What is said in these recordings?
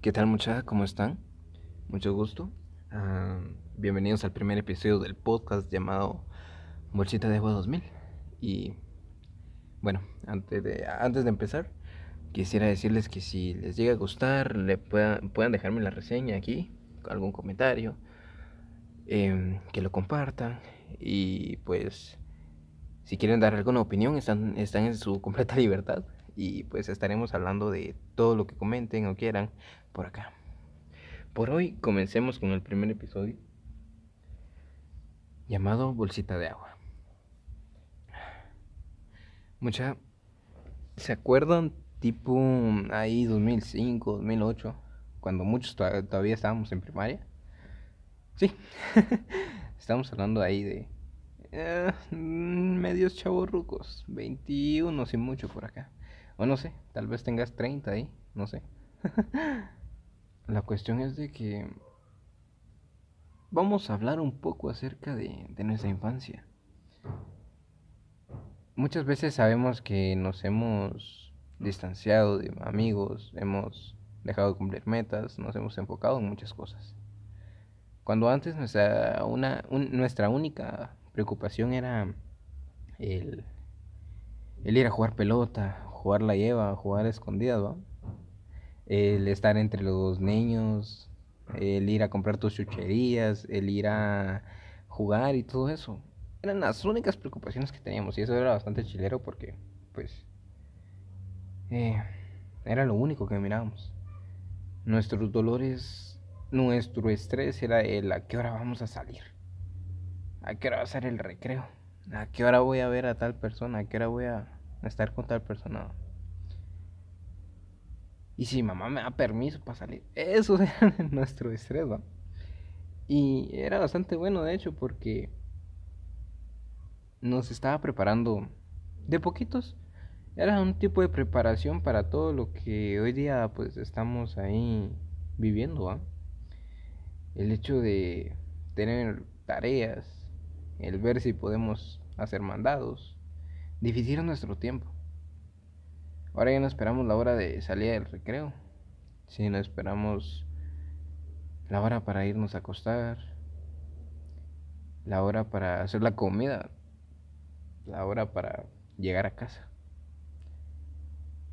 ¿Qué tal muchachos? ¿Cómo están? Mucho gusto. Ah, bienvenidos al primer episodio del podcast llamado Bolsita de Agua 2000. Y bueno, antes de, antes de empezar, quisiera decirles que si les llega a gustar, le puedan, puedan dejarme la reseña aquí, algún comentario, em, que lo compartan. Y pues, si quieren dar alguna opinión, están, están en su completa libertad y pues estaremos hablando de todo lo que comenten o quieran por acá. Por hoy comencemos con el primer episodio llamado Bolsita de Agua. Mucha, ¿se acuerdan tipo ahí 2005, 2008, cuando muchos todavía estábamos en primaria? Sí, estamos hablando ahí de eh, medios chavorrucos, 21 sin mucho por acá. O no sé, tal vez tengas 30 ahí, no sé. La cuestión es de que vamos a hablar un poco acerca de, de nuestra infancia. Muchas veces sabemos que nos hemos distanciado de amigos, hemos dejado de cumplir metas, nos hemos enfocado en muchas cosas. Cuando antes nuestra, nuestra única preocupación era el, el ir a jugar pelota, jugar la lleva, jugar escondidas, ¿va? El estar entre los niños, el ir a comprar tus chucherías, el ir a jugar y todo eso. Eran las únicas preocupaciones que teníamos y eso era bastante chilero porque, pues, eh, era lo único que mirábamos. Nuestros dolores, nuestro estrés era el a qué hora vamos a salir, a qué hora va a ser el recreo, a qué hora voy a ver a tal persona, a qué hora voy a estar con tal persona. Y si mamá me da permiso para salir, eso era nuestro estrés. Y era bastante bueno, de hecho, porque nos estaba preparando de poquitos. Era un tipo de preparación para todo lo que hoy día pues estamos ahí viviendo. El hecho de tener tareas, el ver si podemos hacer mandados, dividieron nuestro tiempo. Ahora ya no esperamos la hora de salir del recreo, sino esperamos la hora para irnos a acostar, la hora para hacer la comida, la hora para llegar a casa.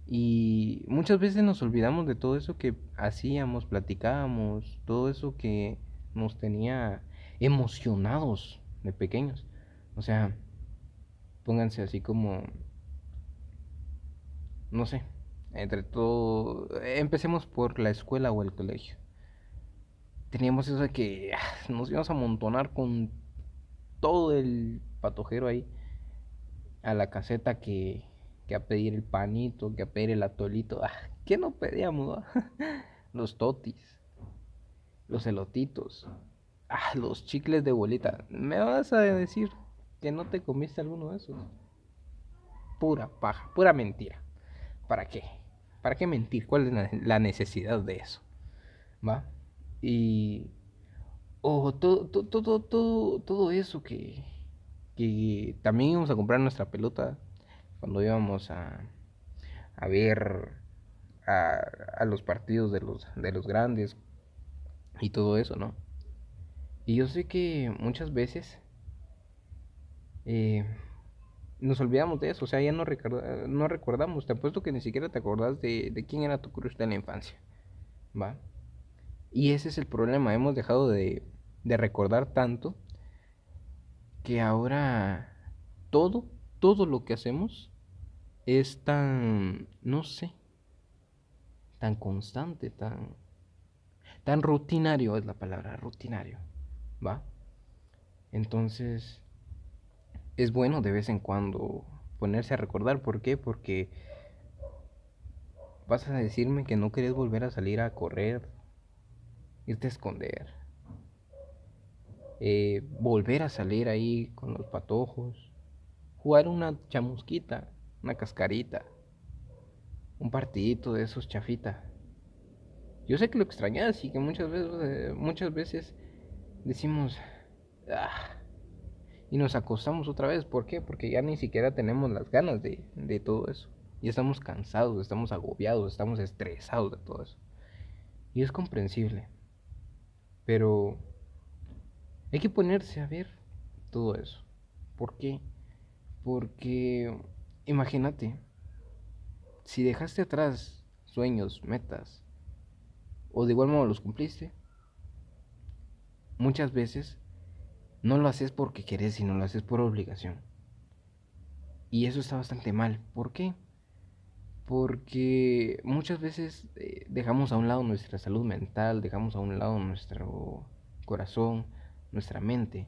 Y muchas veces nos olvidamos de todo eso que hacíamos, platicábamos, todo eso que nos tenía emocionados de pequeños. O sea, pónganse así como, no sé, entre todo, empecemos por la escuela o el colegio. Teníamos eso de que ah, nos íbamos a amontonar con todo el patojero ahí a la caseta que, que a pedir el panito, que a pedir el atolito. Ah, ¿Qué no pedíamos? los totis, los elotitos, ah, los chicles de bolita. ¿Me vas a decir que no te comiste alguno de esos. Pura paja, pura mentira. ¿Para qué? ¿Para qué mentir? ¿Cuál es la necesidad de eso? ¿Va? Y... O todo, todo, todo, todo eso que, que también íbamos a comprar nuestra pelota cuando íbamos a, a ver a, a, los partidos de los, de los grandes y todo eso, ¿no? Y yo sé que muchas veces eh, nos olvidamos de eso, o sea, ya no, no recordamos, te apuesto que ni siquiera te acordás de, quién era tu crush de la infancia, ¿va? Y ese es el problema, hemos dejado de, de recordar tanto que ahora todo, todo lo que hacemos es tan, no sé, tan constante, tan, tan rutinario es la palabra, rutinario, ¿va? Entonces, es bueno de vez en cuando ponerse a recordar. ¿Por qué? Porque vas a decirme que no querés volver a salir a correr, irte a esconder, eh, volver a salir ahí con los patojos, jugar una chamusquita, una cascarita, un partidito de esos chafitas. Yo sé que lo extrañas y que muchas veces, eh, muchas veces decimos, ah, y nos acostamos otra vez. ¿Por qué? Porque ya ni siquiera tenemos las ganas de, todo eso. Ya estamos cansados, estamos agobiados, estamos estresados de todo eso. Y es comprensible. Pero hay que ponerse a ver todo eso. ¿Por qué? Porque imagínate, si dejaste atrás sueños, metas, o de igual modo los cumpliste, muchas veces no lo haces porque querés, sino lo haces por obligación. Y eso está bastante mal. ¿Por qué? Porque muchas veces eh, dejamos a un lado nuestra salud mental, dejamos a un lado nuestro corazón, nuestra mente.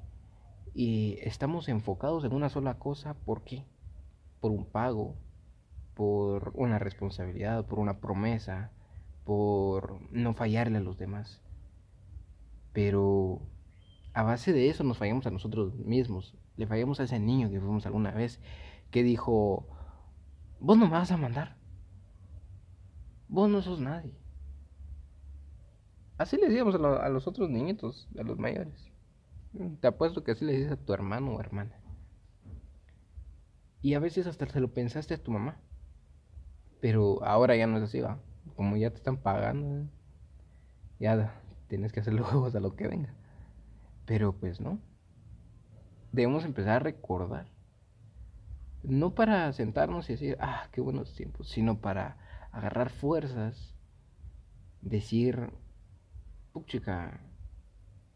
Y estamos enfocados en una sola cosa. ¿Por qué? Por un pago, por una responsabilidad, por una promesa, por no fallarle a los demás. Pero a base de eso nos fallamos a nosotros mismos. Le fallamos a ese niño que fuimos alguna vez que dijo, vos no me vas a mandar. Vos no sos nadie. Así le decíamos a, los otros niñitos, a los mayores. Te apuesto que así le dices a tu hermano o hermana. Y a veces hasta se lo pensaste a tu mamá. Pero ahora ya no es así, va. Como ya te están pagando, ya tienes que hacer juegos a lo que venga. Pero pues no. Debemos empezar a recordar. No para sentarnos y decir, ah, qué buenos tiempos, sino para agarrar fuerzas, decir, puchica,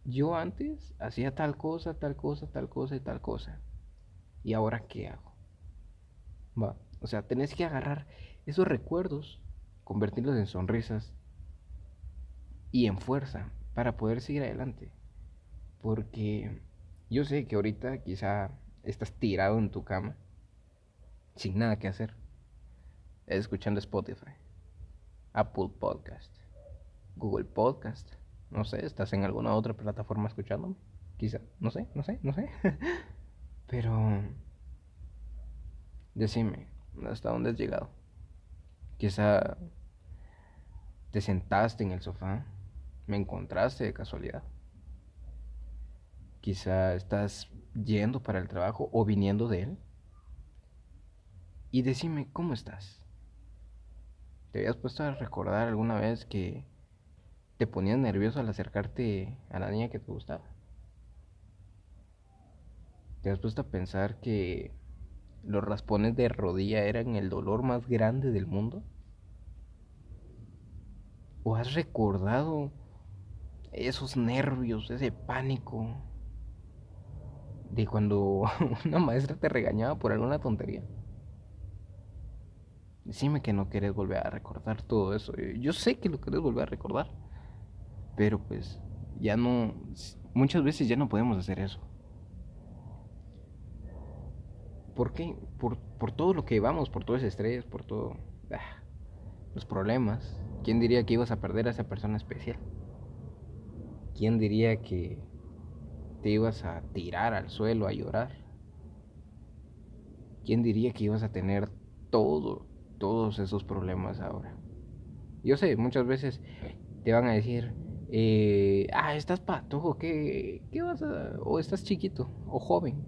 yo antes hacía tal cosa, tal cosa, tal cosa y tal cosa. ¿Y ahora qué hago? Va, o sea, tenés que agarrar esos recuerdos, convertirlos en sonrisas y en fuerza para poder seguir adelante. Porque yo sé que ahorita quizá estás tirado en tu cama sin nada que hacer escuchando Spotify, Apple Podcast, Google Podcast. No sé, estás en alguna otra plataforma escuchándome. Quizá, no sé, no sé, no sé. Pero decime, ¿hasta dónde has llegado? Quizá te sentaste en el sofá, me encontraste de casualidad. Quizá estás yendo para el trabajo o viniendo de él. Y decime, ¿cómo estás? ¿Te habías puesto a recordar alguna vez que te ponías nervioso al acercarte a la niña que te gustaba? ¿Te has puesto a pensar que los raspones de rodilla eran el dolor más grande del mundo? ¿O has recordado esos nervios, ese pánico de cuando una maestra te regañaba por alguna tontería? Decime que no querés volver a recordar todo eso. Yo sé que lo querés volver a recordar. Pero pues ya no... Muchas veces ya no podemos hacer eso. ¿Por qué? Por, por todo lo que vamos, por todo ese estrés, por todo... Ah, los problemas. ¿Quién diría que ibas a perder a esa persona especial? ¿Quién diría que te ibas a tirar al suelo a llorar? ¿Quién diría que ibas a tener todo todos esos problemas ahora. Yo sé, muchas veces te van a decir, eh, ah, estás pato, ¿qué, ¿qué vas a...? O estás chiquito, o joven,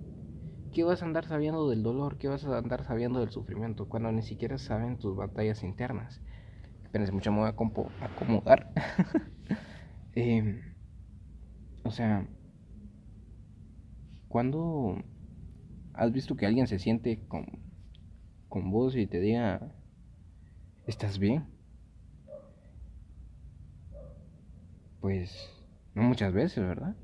¿qué vas a andar sabiendo del dolor? ¿Qué vas a andar sabiendo del sufrimiento? Cuando ni siquiera saben tus batallas internas. Espérense mucho, me voy acomodar. Em, o sea, cuando has visto que alguien se siente con, con vos y te diga, ¿Estás bien? Pues no muchas veces, ¿verdad?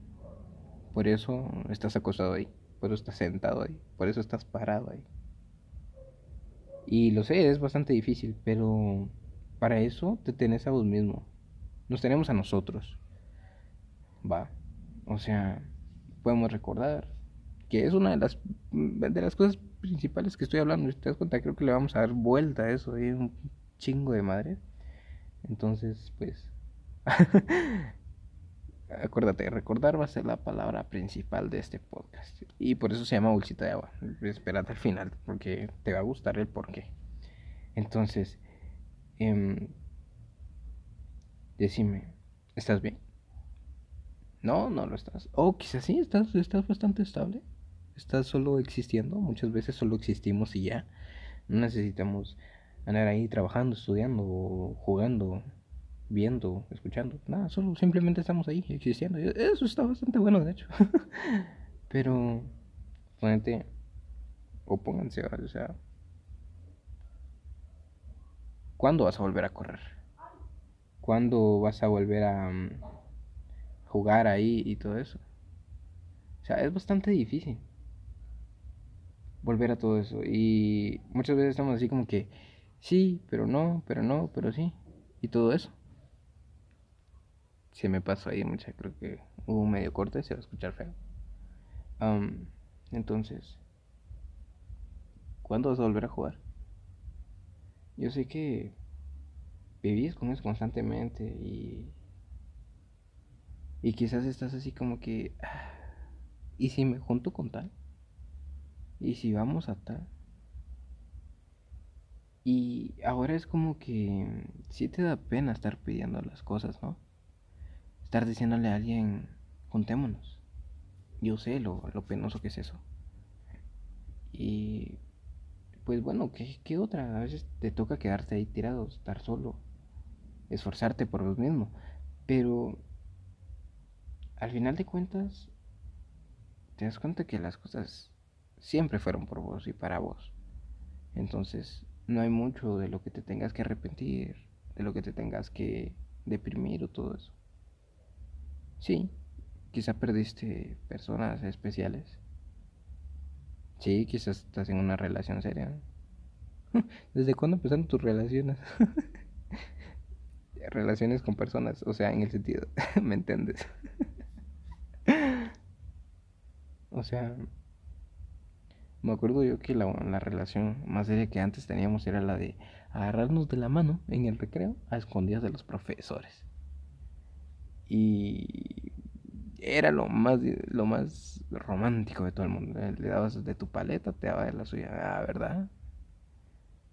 Por eso estás acostado ahí, por eso estás sentado ahí, por eso estás parado ahí. Y lo sé, es bastante difícil, pero para eso te tenés a vos mismo. Nos tenemos a nosotros. Va. O sea, podemos recordar que es una de las de las cosas principales que estoy hablando. Si te das cuenta, creo que le vamos a dar vuelta a eso. ¿eh? chingo de madre. Entonces, pues... Acuérdate, recordar va a ser la palabra principal de este podcast. Y por eso se llama bolsita de agua. Espérate al final, porque te va a gustar el porqué. Entonces, eh, decime, ¿estás bien? No, no lo estás. Oh, quizás sí, estás, estás bastante estable. Estás solo existiendo. Muchas veces solo existimos y ya. No necesitamos andar ahí trabajando, estudiando, jugando, viendo, escuchando. Nada, solo simplemente estamos ahí, existiendo. Eso está bastante bueno, de hecho. Pero, ponete, o pónganse, o sea, ¿cuándo vas a volver a correr? ¿Cuándo vas a volver a mm, jugar ahí y todo eso? O sea, es bastante difícil volver a todo eso. Y muchas veces estamos así como que, sí, pero no, pero no, pero sí. Y todo eso. Se me pasó ahí mucha, creo que hubo un medio corte, se va a escuchar feo. entonces, ¿cuándo vas a volver a jugar? Yo sé que vivís con eso constantemente y. Y quizás estás así como que. Ah, ¿Y si me junto con tal? ¿Y si vamos a tal? Y ahora es como que sí te da pena estar pidiendo las cosas, ¿no? Estar diciéndole a alguien, juntémonos. Yo sé lo, lo penoso que es eso. Y pues bueno, ¿qué, ¿qué, otra? A veces te toca quedarte ahí tirado, estar solo, esforzarte por vos mismo. Pero al final de cuentas, te das cuenta que las cosas siempre fueron por vos y para vos. Entonces, no hay mucho de lo que te tengas que arrepentir, de lo que te tengas que deprimir o todo eso. Sí, quizá perdiste personas especiales. Sí, quizás estás en una relación seria. ¿Desde cuándo empezaron tus relaciones? relaciones con personas, o sea, en el sentido, ¿me entiendes? o sea, me acuerdo yo que la, la, relación más seria que antes teníamos era la de agarrarnos de la mano en el recreo a escondidas de los profesores. Y era lo más, lo más romántico de todo el mundo. Le dabas de tu paleta, te daba de la suya. Ah, ¿verdad?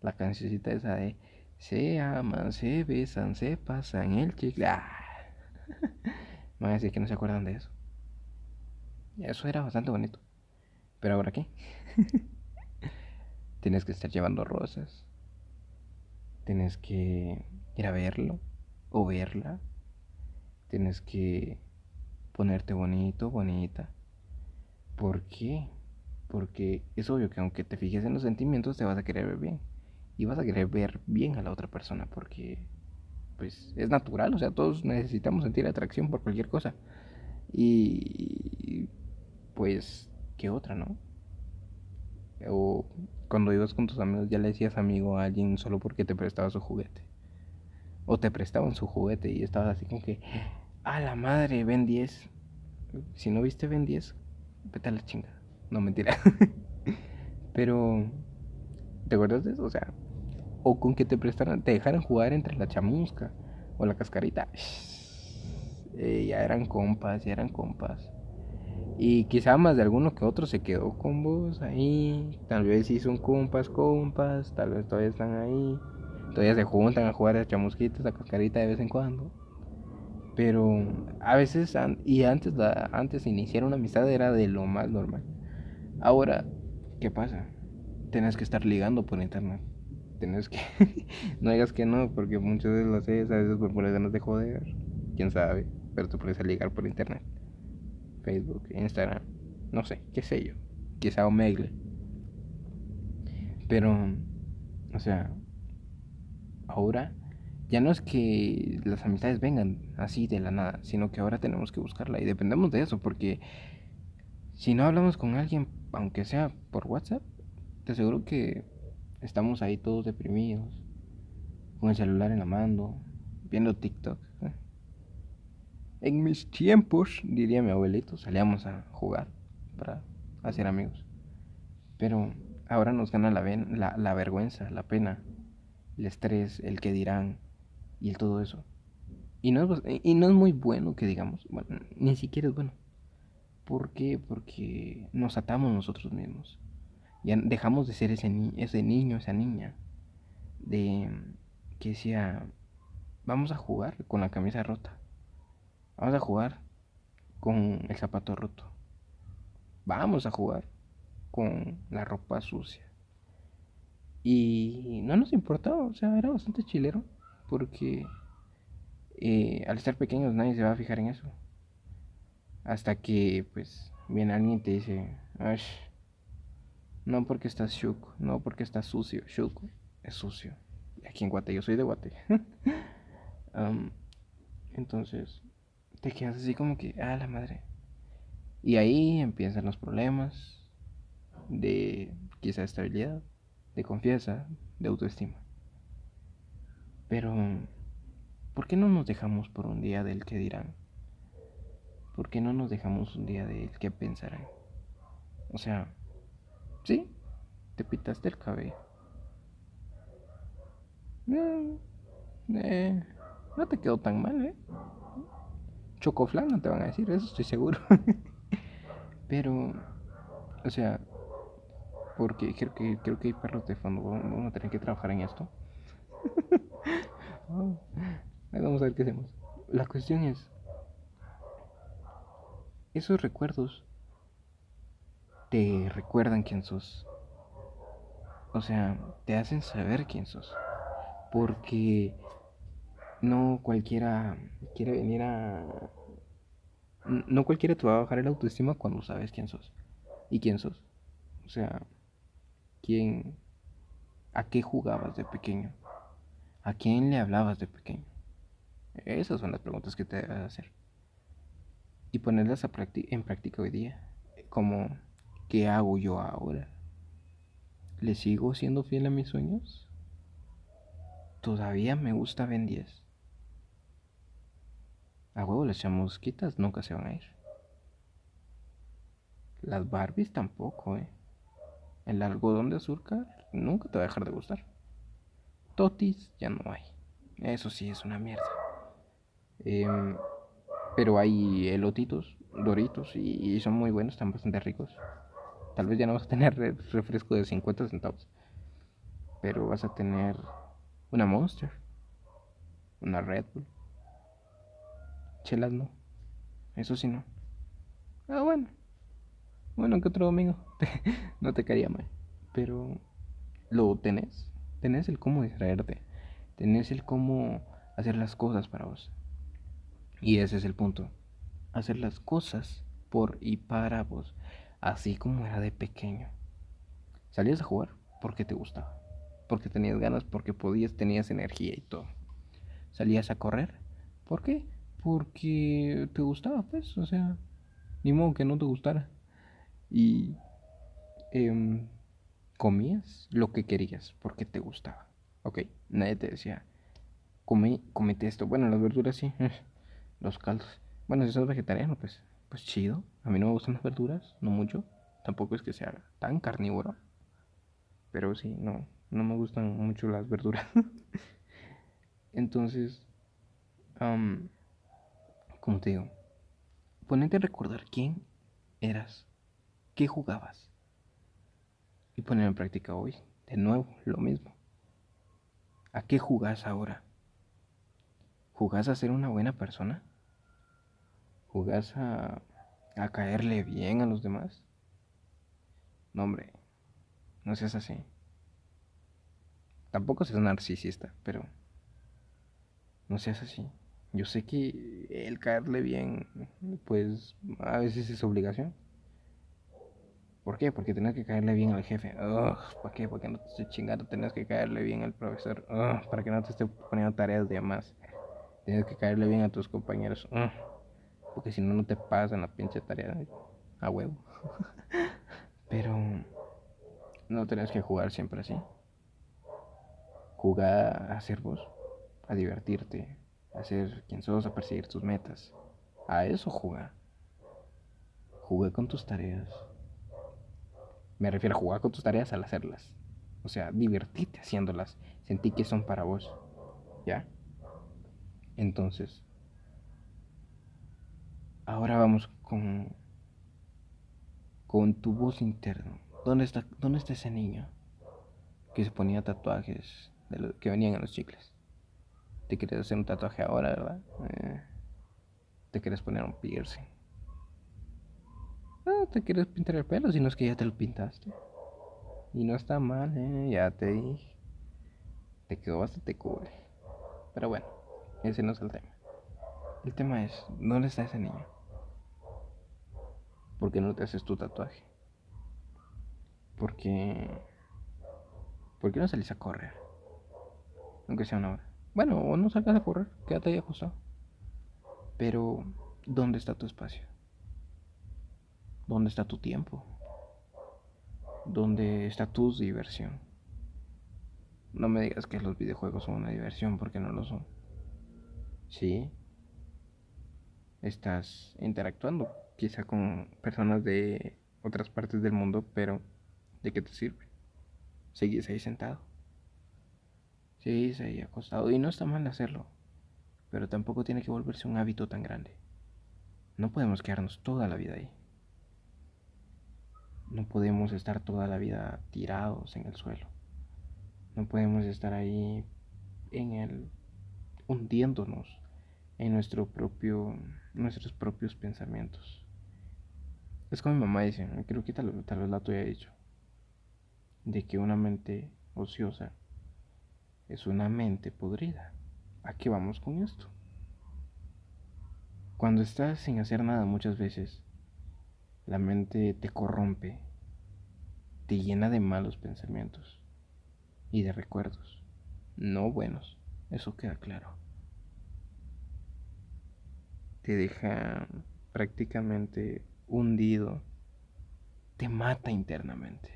La cancioncita esa de se aman, se besan, se pasan el chicle. Ah. Me van a decir que no se acuerdan de eso. Eso era bastante bonito. Pero ahora qué? Tienes que estar llevando rosas. Tienes que ir a verlo o verla. Tienes que ponerte bonito, bonita. ¿Por qué? Porque es obvio que aunque te fijes en los sentimientos, te vas a querer ver bien. Y vas a querer ver bien a la otra persona porque, pues, es natural. O sea, todos necesitamos sentir atracción por cualquier cosa. Y, pues, ¿qué otra, no? O cuando ibas con tus amigos ya le decías amigo a alguien solo porque te prestaba su juguete. O te prestaban su juguete y estabas así como que, a la madre, ven 10. Si no viste ven 10, vete a la chinga. No, mentira. Pero, ¿te acuerdas de eso? O sea, o con que te prestaran, te dejaran jugar entre la chamusca o la cascarita. Eh, ya eran compas, ya eran compas. Y quizá más de alguno que otro se quedó con vos ahí. Tal vez sí son compas, compas. Tal vez todavía están ahí. Todavía se juntan a jugar a chamusquitas, a cascarita de vez en cuando. Pero a veces, y antes, la, antes iniciar una amistad era de lo más normal. Ahora, ¿qué pasa? Tienes que estar ligando por internet. Tienes que. no digas que no, porque muchas veces lo haces, a veces por poner ganas de joder. Quién sabe. Pero tú puedes ligar por internet. Facebook, Instagram. No sé, qué sé yo. Quizá Omegle. Pero, o sea, ahora ya no es que las amistades vengan así de la nada, sino que ahora tenemos que buscarla y dependemos de eso, porque si no hablamos con alguien, aunque sea por WhatsApp, te aseguro que estamos ahí todos deprimidos, con el celular en la mano, viendo TikTok. En mis tiempos, diría mi abuelito, salíamos a jugar para hacer amigos. Pero ahora nos gana la, vergüenza, la pena, el estrés, el que dirán, y todo eso. Y no, es, y no es muy bueno que digamos, bueno, ni siquiera es bueno. ¿Por qué? Porque nos atamos nosotros mismos. Ya dejamos de ser ese, ese niño, esa niña, de que decía, vamos a jugar con la camisa rota. Vamos a jugar con el zapato roto. Vamos a jugar con la ropa sucia. Y no nos importaba, o sea, era bastante chilero porque eh, al estar pequeños nadie se va a fijar en eso. Hasta que, pues, viene alguien y te dice, no porque estás shuk, no porque estás sucio, shuk es sucio. Aquí en Guate, yo soy de Guate. entonces, te quedas así como que, ah, la madre. Y ahí empiezan los problemas de quizá estabilidad, de confianza, de autoestima. Pero, ¿por qué no nos dejamos por un día del que dirán? ¿Por qué no nos dejamos un día del que pensarán? O sea, sí, te pitaste el cabello. Eh, eh, no te quedó tan mal, ¿eh? Chocoflan no te van a decir, eso estoy seguro. Pero, o sea, porque creo que, creo que hay perros de fondo, vamos a tener que trabajar en esto. vamos a ver qué hacemos. La cuestión es, esos recuerdos te recuerdan quién sos. O sea, te hacen saber quién sos. Porque no cualquiera quiere venir a... No cualquiera te va a bajar el autoestima cuando sabes quién sos. ¿Y quién sos? O sea, ¿quién... ¿A qué jugabas de pequeño? ¿A quién le hablabas de pequeño? Esas son las preguntas que te debes hacer. Y ponerlas en práctica hoy día. Como, ¿qué hago yo ahora? ¿Le sigo siendo fiel a mis sueños? Todavía me gusta Ben 10. A huevo, las chamusquitas nunca se van a ir. Las Barbies tampoco, eh. El algodón de azúcar nunca te va a dejar de gustar. Totis ya no hay. Eso sí es una mierda. Em, pero hay elotitos, doritos y, son muy buenos, están bastante ricos. Tal vez ya no vas a tener refresco de 50 centavos. Pero vas a tener una Monster, una Red Bull. Chelas no. Eso sí no. Ah, bueno. Bueno, que otro domingo. no te caería mal. Pero lo tenés. Tenés el cómo distraerte. Tenés el cómo hacer las cosas para vos. Y ese es el punto. Hacer las cosas por y para vos. Así como era de pequeño. Salías a jugar porque te gustaba. Porque tenías ganas, porque podías, tenías energía y todo. Salías a correr. ¿Por qué? Porque te gustaba, pues, o sea, ni modo que no te gustara. Y em, comías lo que querías porque te gustaba. Ok, nadie te decía, come, comete esto. Bueno, las verduras sí, los caldos. Bueno, si sos vegetariano, pues, pues chido. A mí no me gustan las verduras, no mucho. Tampoco es que sea tan carnívoro. Pero sí, no, no me gustan mucho las verduras. Entonces, como te digo, ponete a recordar quién eras, qué jugabas. Y poner en práctica hoy, de nuevo, lo mismo. ¿A qué jugás ahora? ¿Jugás a ser una buena persona? ¿Jugás a, a caerle bien a los demás? No, hombre, no seas así. Tampoco seas narcisista, pero no seas así. Yo sé que el caerle bien, pues a veces es obligación. ¿Por qué? Porque tenés que caerle bien al jefe. ¿Para qué? Porque no te esté chingando, tenés que caerle bien al profesor. para que no te esté poniendo tareas de más. Tienes que caerle bien a tus compañeros. porque si no, no te pasan la pinche tarea a huevo. Pero no tenés que jugar siempre así. Jugar a ser vos, a divertirte, a ser quien sos, a perseguir tus metas. A eso juega. Jugué con tus tareas. Me refiero a jugar con tus tareas al hacerlas. O sea, divertirte haciéndolas. Sentí que son para vos. ¿Ya? Entonces, ahora vamos con con tu voz interno. ¿Dónde está, dónde está ese niño que se ponía tatuajes de que venían en los chicles? Te quieres hacer un tatuaje ahora, ¿verdad? Eh, te quieres poner un piercing. Ah, te quieres pintar el pelo, si no es que ya te lo pintaste. Y no está mal, ¿eh? Ya te dije. Te quedó bastante cool. Pero bueno, ese no es el tema. El tema es, ¿dónde está ese niño? ¿Por qué no te haces tu tatuaje? Porque... ¿Por qué no salís a correr? Aunque sea una hora. Bueno, o no salgas a correr, quédate ahí ajustado. Pero, ¿dónde está tu espacio? ¿Dónde está tu tiempo? ¿Dónde está tu diversión? No me digas que los videojuegos son una diversión porque no lo son. Sí. Estás interactuando quizá con personas de otras partes del mundo, pero ¿de qué te sirve? Seguís ahí sentado. Seguís ahí acostado y no está mal hacerlo, pero tampoco tiene que volverse un hábito tan grande. No podemos quedarnos toda la vida ahí. No podemos estar toda la vida tirados en el suelo. No podemos estar ahí en el hundiéndonos en nuestro propio nuestros propios pensamientos. Es como mi mamá dice, creo que tal, tal vez la tuya dicho, de que una mente ociosa es una mente podrida. ¿A qué vamos con esto? Cuando estás sin hacer nada muchas veces, la mente te corrompe, te llena de malos pensamientos y de recuerdos, no buenos, eso queda claro. Te deja prácticamente hundido, te mata internamente.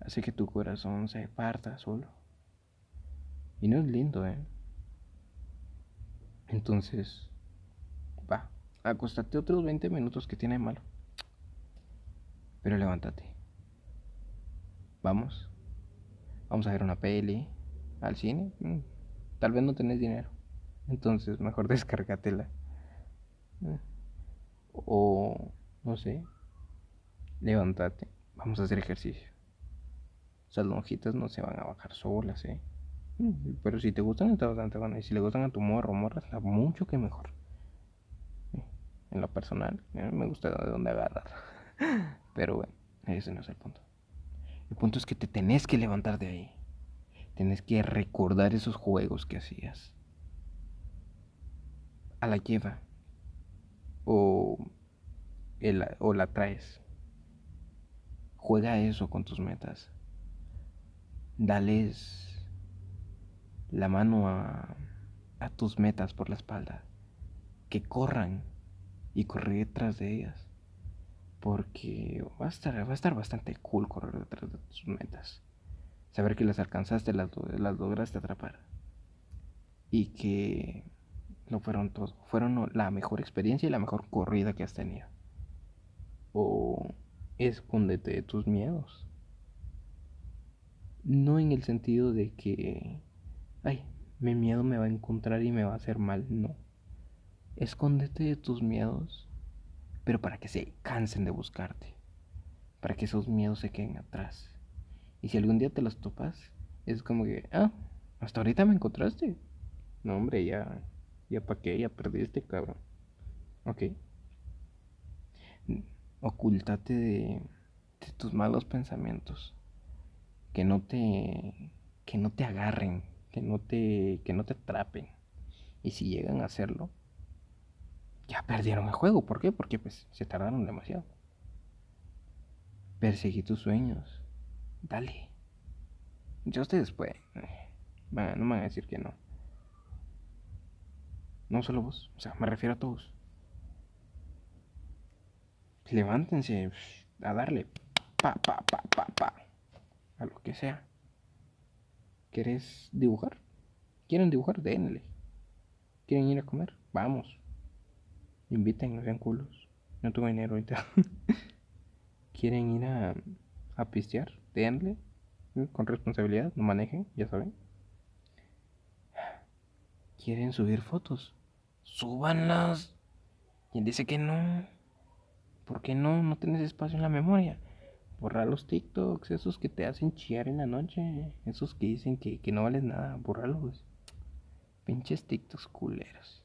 Hace que tu corazón se parta solo. Y no es lindo, ¿eh? Entonces, va, acostate otros 20 minutos que tiene malo. Pero levántate. Vamos. Vamos a ver una peli. Al cine. Mm, tal vez no tenés dinero. Entonces, mejor descárgatela. Mm. O, no sé. Levántate. Vamos a hacer ejercicio. Esas lonjitas no se van a bajar solas, ¿eh? Mm, pero si te gustan, está bastante bueno. Y si le gustan a tu morro morra, está mucho que mejor. En lo personal, me gusta de dónde agarrar. Pero bueno, ese no es el punto. El punto es que te tenés que levantar de ahí. Tenés que recordar esos juegos que hacías. A la lleva. O, o la traes. Juega eso con tus metas. Dales la mano a, tus metas por la espalda. Que corran y correr detrás de ellas porque va a estar, va a estar bastante cool correr detrás de tus metas. Saber que las alcanzaste, las, las lograste atrapar. Y que no fueron todo. Fueron la mejor experiencia y la mejor corrida que has tenido. O escóndete de tus miedos. No en el sentido de que, ay, mi miedo me va a encontrar y me va a hacer mal. No. Escóndete de tus miedos pero para que se cansen de buscarte, para que esos miedos se queden atrás. Y si algún día te los topas, es como que, ah, hasta ahorita me encontraste. No, hombre, ya, ya para qué, ya perdiste, cabrón. Ok. Ocúltate de, de tus malos pensamientos. Que no te, que no te agarren, que no te, que no te atrapen. Y si llegan a hacerlo, ya perdieron el juego. ¿Por qué? Porque pues se tardaron demasiado. Perseguí tus sueños. Dale. Ya ustedes pueden. no me van a decir que no. No solo vos. O sea, me refiero a todos. Levántense a darle pa, pa, pa, pa, pa. A lo que sea. ¿Quieres dibujar? ¿Quieren dibujar? Denle. ¿Quieren ir a comer? Vamos. Inviten, no sean culos. No tengo dinero ahorita. ¿Quieren ir a, a pistear? Denle. Con responsabilidad, no manejen, ya saben. ¿Quieren subir fotos? Súbanlas. Y dice que no. ¿Por qué no? No tienes espacio en la memoria. Borra los TikToks, esos que te hacen chillar en la noche. Esos que dicen que, que no vales nada. Borralos. Pinches TikToks culeros.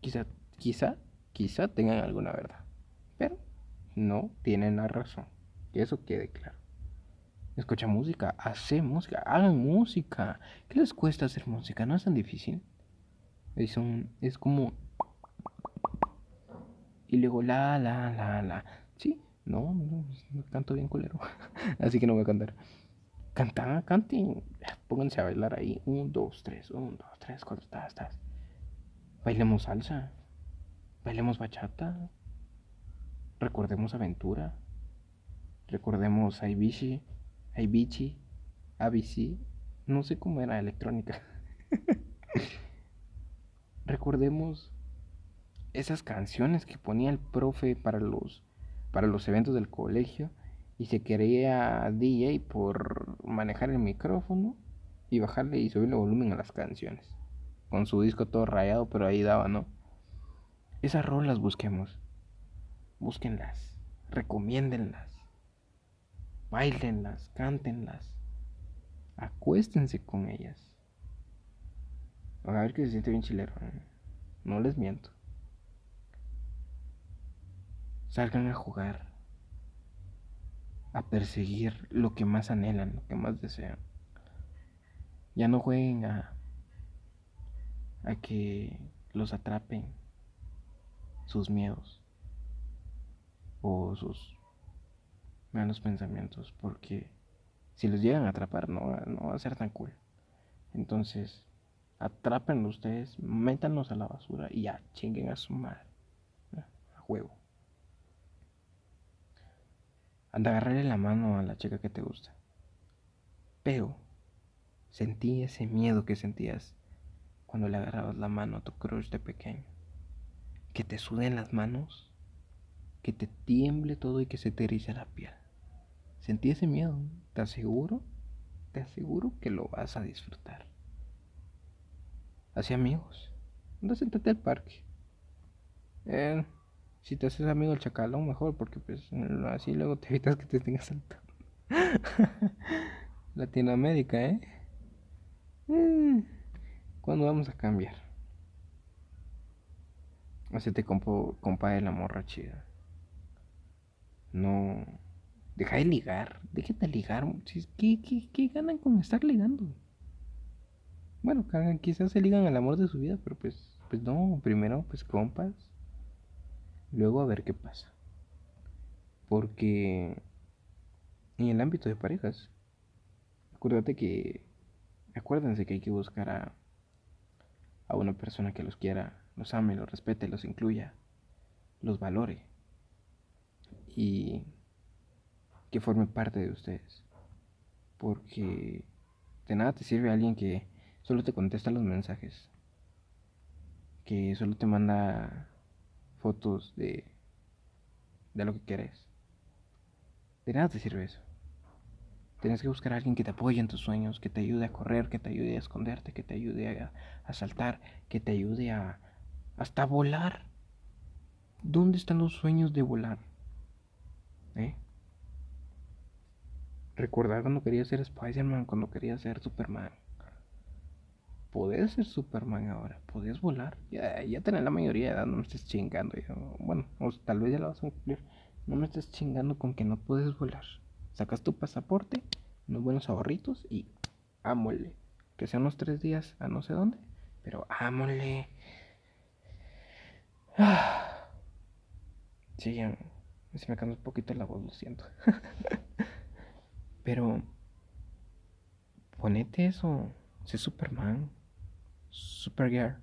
Quizá Quizá, quizá tengan alguna verdad, pero no tienen la razón. Que eso quede claro. Escucha música, hace música, hagan música. ¿Qué les cuesta hacer música? No es tan difícil. Es, un, es como... Y luego la, la, la, la. Sí, no, no, canto bien culero. Así que no voy a cantar. Cantan, canten. Pónganse a bailar ahí. Un, dos, tres, un, dos, tres, cuatro, estás, estás. Bailemos salsa. Bailemos bachata. Recordemos aventura. Recordemos Ibishi, Ibichi, ABC. No sé cómo era electrónica. Recordemos esas canciones que ponía el profe para los, para los eventos del colegio y se quería DJ por manejar el micrófono y bajarle y subirle volumen a las canciones. Con su disco todo rayado, pero ahí daba, ¿no? Esas rolas busquemos. Búsquenlas, recomiéndenlas, bailenlas, cántenlas, acuéstense con ellas. A ver que se siente bien chilero. ¿eh? No les miento. Salgan a jugar. A perseguir lo que más anhelan, lo que más desean. Ya no jueguen a, a que los atrapen sus miedos o sus malos pensamientos, porque si los llegan a atrapar no, no va a ser tan cool. Entonces, Atrápenlo ustedes, métanos a la basura y ya chinguen a su madre. A juego. Anda agarrarle la mano a la chica que te gusta. Pero sentí ese miedo que sentías cuando le agarrabas la mano a tu crush de pequeño. Que te suden las manos, que te tiemble todo y que se te erice la piel. Sentí ese miedo. Te aseguro, te aseguro que lo vas a disfrutar. Hacía amigos. Anda, sentate al parque. Eh, si te haces amigo del chacalón, mejor, porque pues así luego te evitas que te estén asaltando. Latinoamérica, ¿eh? ¿eh? ¿Cuándo vamos a cambiar? te compo, compa de la morra chida. No. Deja de ligar. Déjate ligar. ¿Qué, qué, qué ganan con estar ligando? Bueno, quizás se ligan al amor de su vida, pero pues, pues no, primero pues compas, luego a ver qué pasa. Porque en el ámbito de parejas, acuérdate que, acuérdense que hay que buscar a, a una persona que los quiera, los ame, los respete, los incluya, los valore y que forme parte de ustedes. Porque de nada te sirve alguien que solo te contesta los mensajes. Que solo te manda fotos de, de lo que quieres. De nada te sirve eso. Tienes que buscar a alguien que te apoye en tus sueños, que te ayude a correr, que te ayude a esconderte, que te ayude a, saltar, que te ayude a hasta volar. ¿Dónde están los sueños de volar? ¿Eh? Recordar cuando quería ser Spider-Man, cuando quería ser Superman podés ser Superman ahora, podés volar. Ya, ya tenés la mayoría de edad, no me estés chingando. bueno, tal vez ya lo vas a cumplir. No me estés chingando con que no puedes volar. Sacas tu pasaporte, unos buenos ahorritos y ámole. Que sean unos tres días a no sé dónde, pero ámole. Sí, ya, se me cansa un poquito la voz, lo siento. pero ponete eso, sé Superman. Supergirl,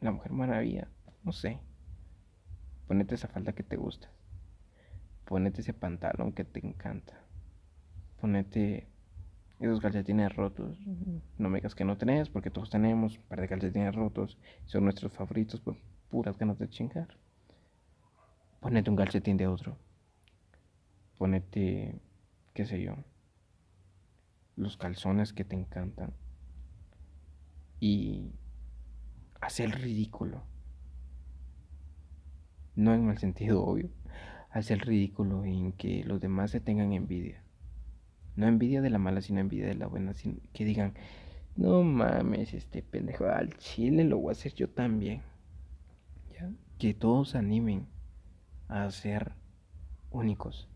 la Mujer Maravilla, no sé. Ponete esa falda que te gusta. Ponete ese pantalón que te encanta. Ponete esos calcetines rotos. No me digas que no tenés, porque todos tenemos un par de calcetines rotos. Son nuestros favoritos, pues puras ganas de chingar. Ponete un calcetín de otro. Ponete, qué sé yo, los calzones que te encantan y hacer el ridículo. No en mal sentido, obvio. Hacer el ridículo en que los demás se tengan envidia. No envidia de la mala, sino envidia de la buena. Que digan, no mames, este pendejo al chile lo voy a hacer yo también. Que todos animen a ser únicos.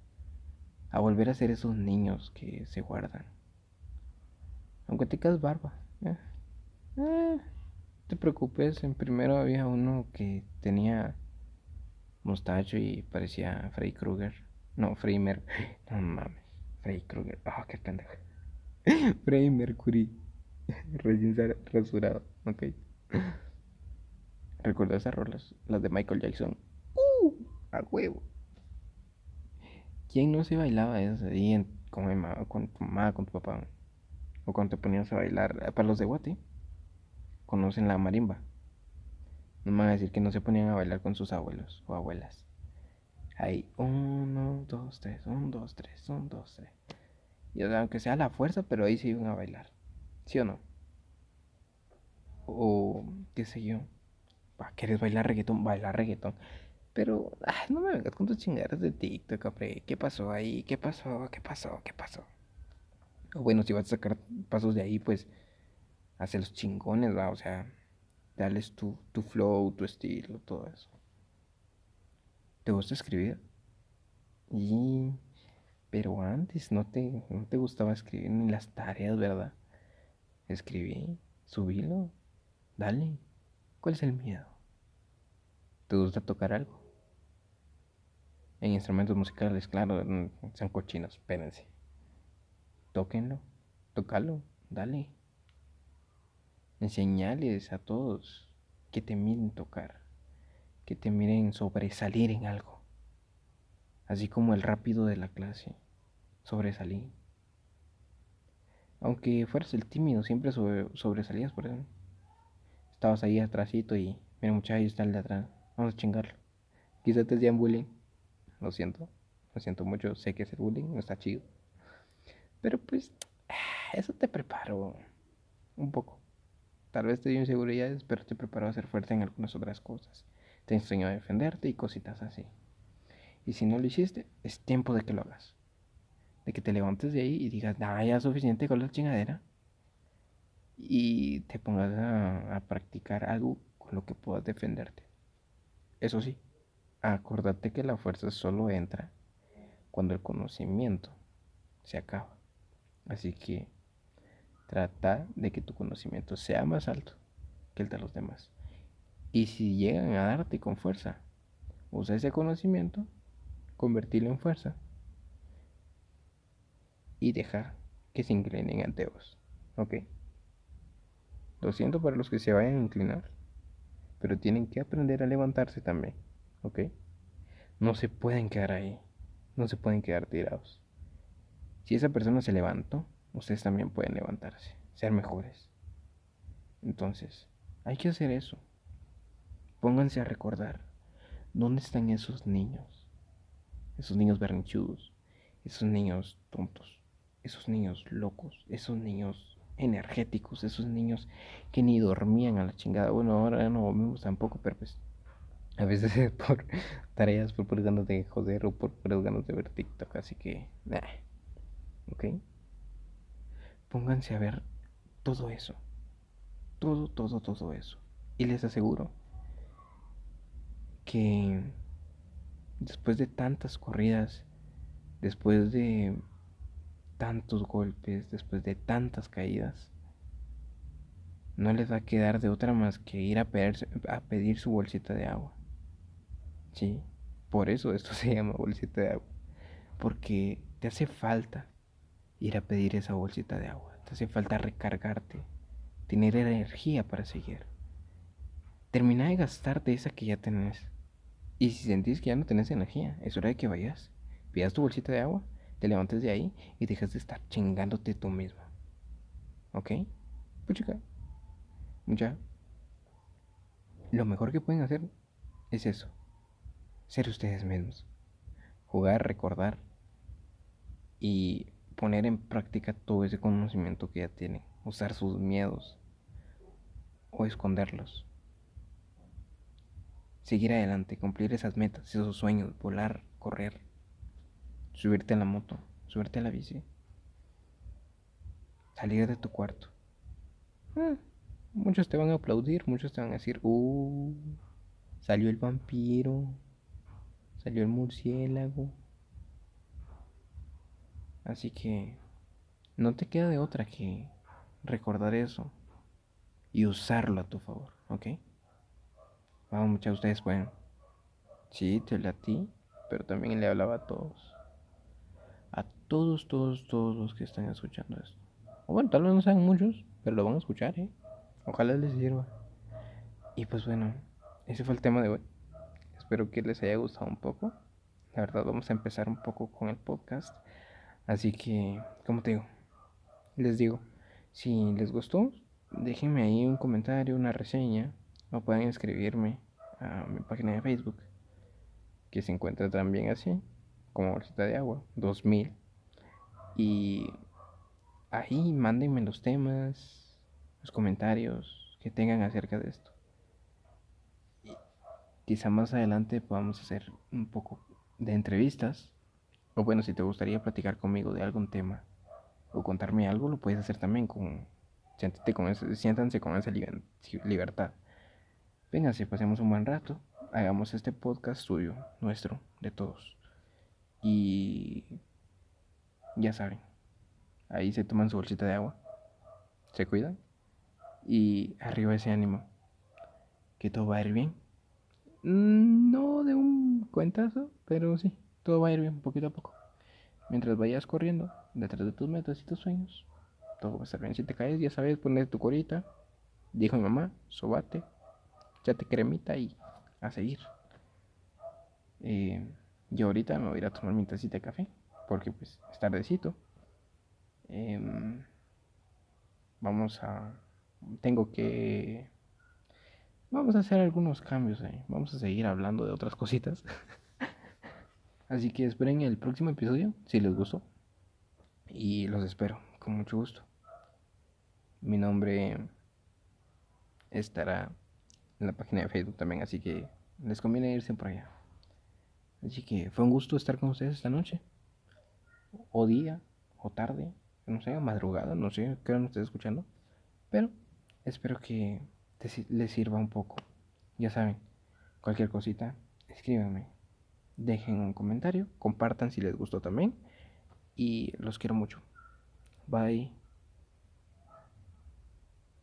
A volver a ser esos niños que se guardan. Aunque te quedas barba. te preocupes, en primero había uno que tenía mostacho y parecía Freddy Krueger. No, Freddy Mercury. No mames, Freddy Krueger. Ah, qué pendejo. Freddy Mercury. Recién rasurado. Ok. Recuerdo esas rolas, las de Michael Jackson. ¡Uh! A huevo. ¿Quién no se bailaba eso ahí con, con tu mamá, con tu papá? O cuando te ponías a bailar. Eh, para los de Guati, conocen la marimba. No me van a decir que no se ponían a bailar con sus abuelos o abuelas. Ahí, uno, dos, tres, uno, dos, tres, uno, dos, tres. Y aunque sea la fuerza, pero ahí se iban a bailar. ¿Sí o no? O qué sé yo. ¿Quieres bailar reggaetón? Bailar reggaetón. Pero no me vengas con tus chingaderas de TikTok, hombre. ¿Qué pasó ahí? ¿Qué pasó? ¿Qué pasó? ¿Qué pasó? O bueno, si vas a sacar pasos de ahí, pues hace los chingones, ¿va? O sea, dales tu, tu flow, tu estilo, todo eso. ¿Te gusta escribir? Y... Pero antes no te, no te gustaba escribir ni las tareas, ¿verdad? Escribí, subílo, dale. ¿Cuál es el miedo? ¿Te gusta tocar algo? En instrumentos musicales, claro, son cochinos, espérense. Tóquenlo, tócalo, dale. Enseñales a todos que te miren tocar, que te miren sobresalir en algo. Así como el rápido de la clase, sobresalí. Aunque fueras el tímido, siempre sobresalías por eso. Estabas ahí atrásito y, mira muchachos, está el de atrás, vamos a chingarlo. Quizás te hacían bullying, lo siento, lo siento mucho, sé que es el bullying, no está chido. Pero pues, eso te preparó un poco. Tal vez te dio inseguridades, pero te preparó a ser fuerte en algunas otras cosas. Te enseñó a defenderte y cositas así. Y si no lo hiciste, es tiempo de que lo hagas. De que te levantes de ahí y digas, ah, ya es suficiente con la chingadera. Y te pongas a, a practicar algo con lo que puedas defenderte. Eso sí, acordate que la fuerza solo entra cuando el conocimiento se acaba. Así que trata de que tu conocimiento sea más alto que el de los demás. Y si llegan a darte con fuerza, usa ese conocimiento, convertirlo en fuerza y deja que se inclinen ante vos. ¿Ok? Lo siento para los que se vayan a inclinar, pero tienen que aprender a levantarse también. ¿Ok? No se pueden quedar ahí, no se pueden quedar tirados. Si esa persona se levantó, ustedes también pueden levantarse, ser mejores. Entonces, hay que hacer eso. Pónganse a recordar dónde están esos niños, esos niños berrinchudos, esos niños tontos, esos niños locos, esos niños energéticos, esos niños que ni dormían a la chingada. Bueno, ahora no dormimos tampoco, pero pues a veces por tareas, por, por de joder o por, por de ver TikTok, así que, ¿ok? Pónganse a ver todo eso. Todo, todo, todo eso. Y les aseguro que después de tantas corridas, después de tantos golpes, después de tantas caídas, no les va a quedar de otra más que ir a pedir, su bolsita de agua. Sí, por eso esto se llama bolsita de agua. Porque te hace falta ir a pedir esa bolsita de agua. Te hace falta recargarte, tener energía para seguir. Termina de gastarte esa que ya tenés. Y si sentís que ya no tenés energía, es hora de que vayas, pidas tu bolsita de agua, te levantes de ahí y dejas de estar chingándote tú mismo. ¿Ok? Pues chica, ya. Lo mejor que pueden hacer es eso. Ser ustedes mismos. Jugar, recordar y poner en práctica todo ese conocimiento que ya tienen, usar sus miedos o esconderlos. Seguir adelante, cumplir esas metas, esos sueños, volar, correr, subirte a la moto, subirte a la bici, salir de tu cuarto. Ah, muchos te van a aplaudir, muchos te van a decir, uh, salió el vampiro, salió el murciélago. Así que no te queda de otra que recordar eso y usarlo a tu favor. ¿ok? Vamos, muchas ustedes pueden. Sí, te hablé a ti, pero también le hablaba a todos. A todos, todos, todos los que están escuchando esto. O bueno, tal vez no sean muchos, pero lo van a escuchar, ¿eh? Ojalá les sirva. Y pues bueno, ese fue el tema de hoy. Espero que les haya gustado un poco. La verdad, vamos a empezar un poco con el podcast. Así que, como te digo, les digo, si les gustó, déjenme ahí un comentario, una reseña, o pueden escribirme a mi página de Facebook, que se encuentra también así, como bolsita de agua, 2000. Y ahí mándenme los temas, los comentarios que tengan acerca de esto. Quizá más adelante podamos hacer un poco de entrevistas. O bueno, si te gustaría platicar conmigo de algún tema o contarme algo, lo puedes hacer también con... con siéntanse con esa libertad. Vénganse, pasemos un buen rato. Hagamos este podcast suyo, nuestro, de todos. Y ya saben, ahí se toman su bolsita de agua, se cuidan y arriba ese ánimo, que todo va a ir bien. Mm, no de un cuentazo, pero sí, todo va a ir bien poquito a poco. Mientras vayas corriendo detrás de tus metas y tus sueños, todo va a estar bien. Si te caes, ya sabes, poner tu corita. Dijo mi mamá, sobate, te cremita y a seguir. Eh, yo ahorita me voy a ir a tomar mi tacita de café, porque pues es tardecito. Em, vamos a... Tengo que... Vamos a hacer algunos cambios ahí. Vamos a seguir hablando de otras cositas. Así que esperen el próximo episodio, si les gustó. Y los espero, con mucho gusto. Mi nombre estará en la página de Facebook también, así que les conviene irse por allá. Así que fue un gusto estar con ustedes esta noche. O día, o tarde, no sé, madrugada, no sé qué hora ustedes escuchando. Pero espero que les sirva un poco. Ya saben, cualquier cosita, escríbanme. Dejen un comentario, compartan si les gustó también. Y los quiero mucho. Bye.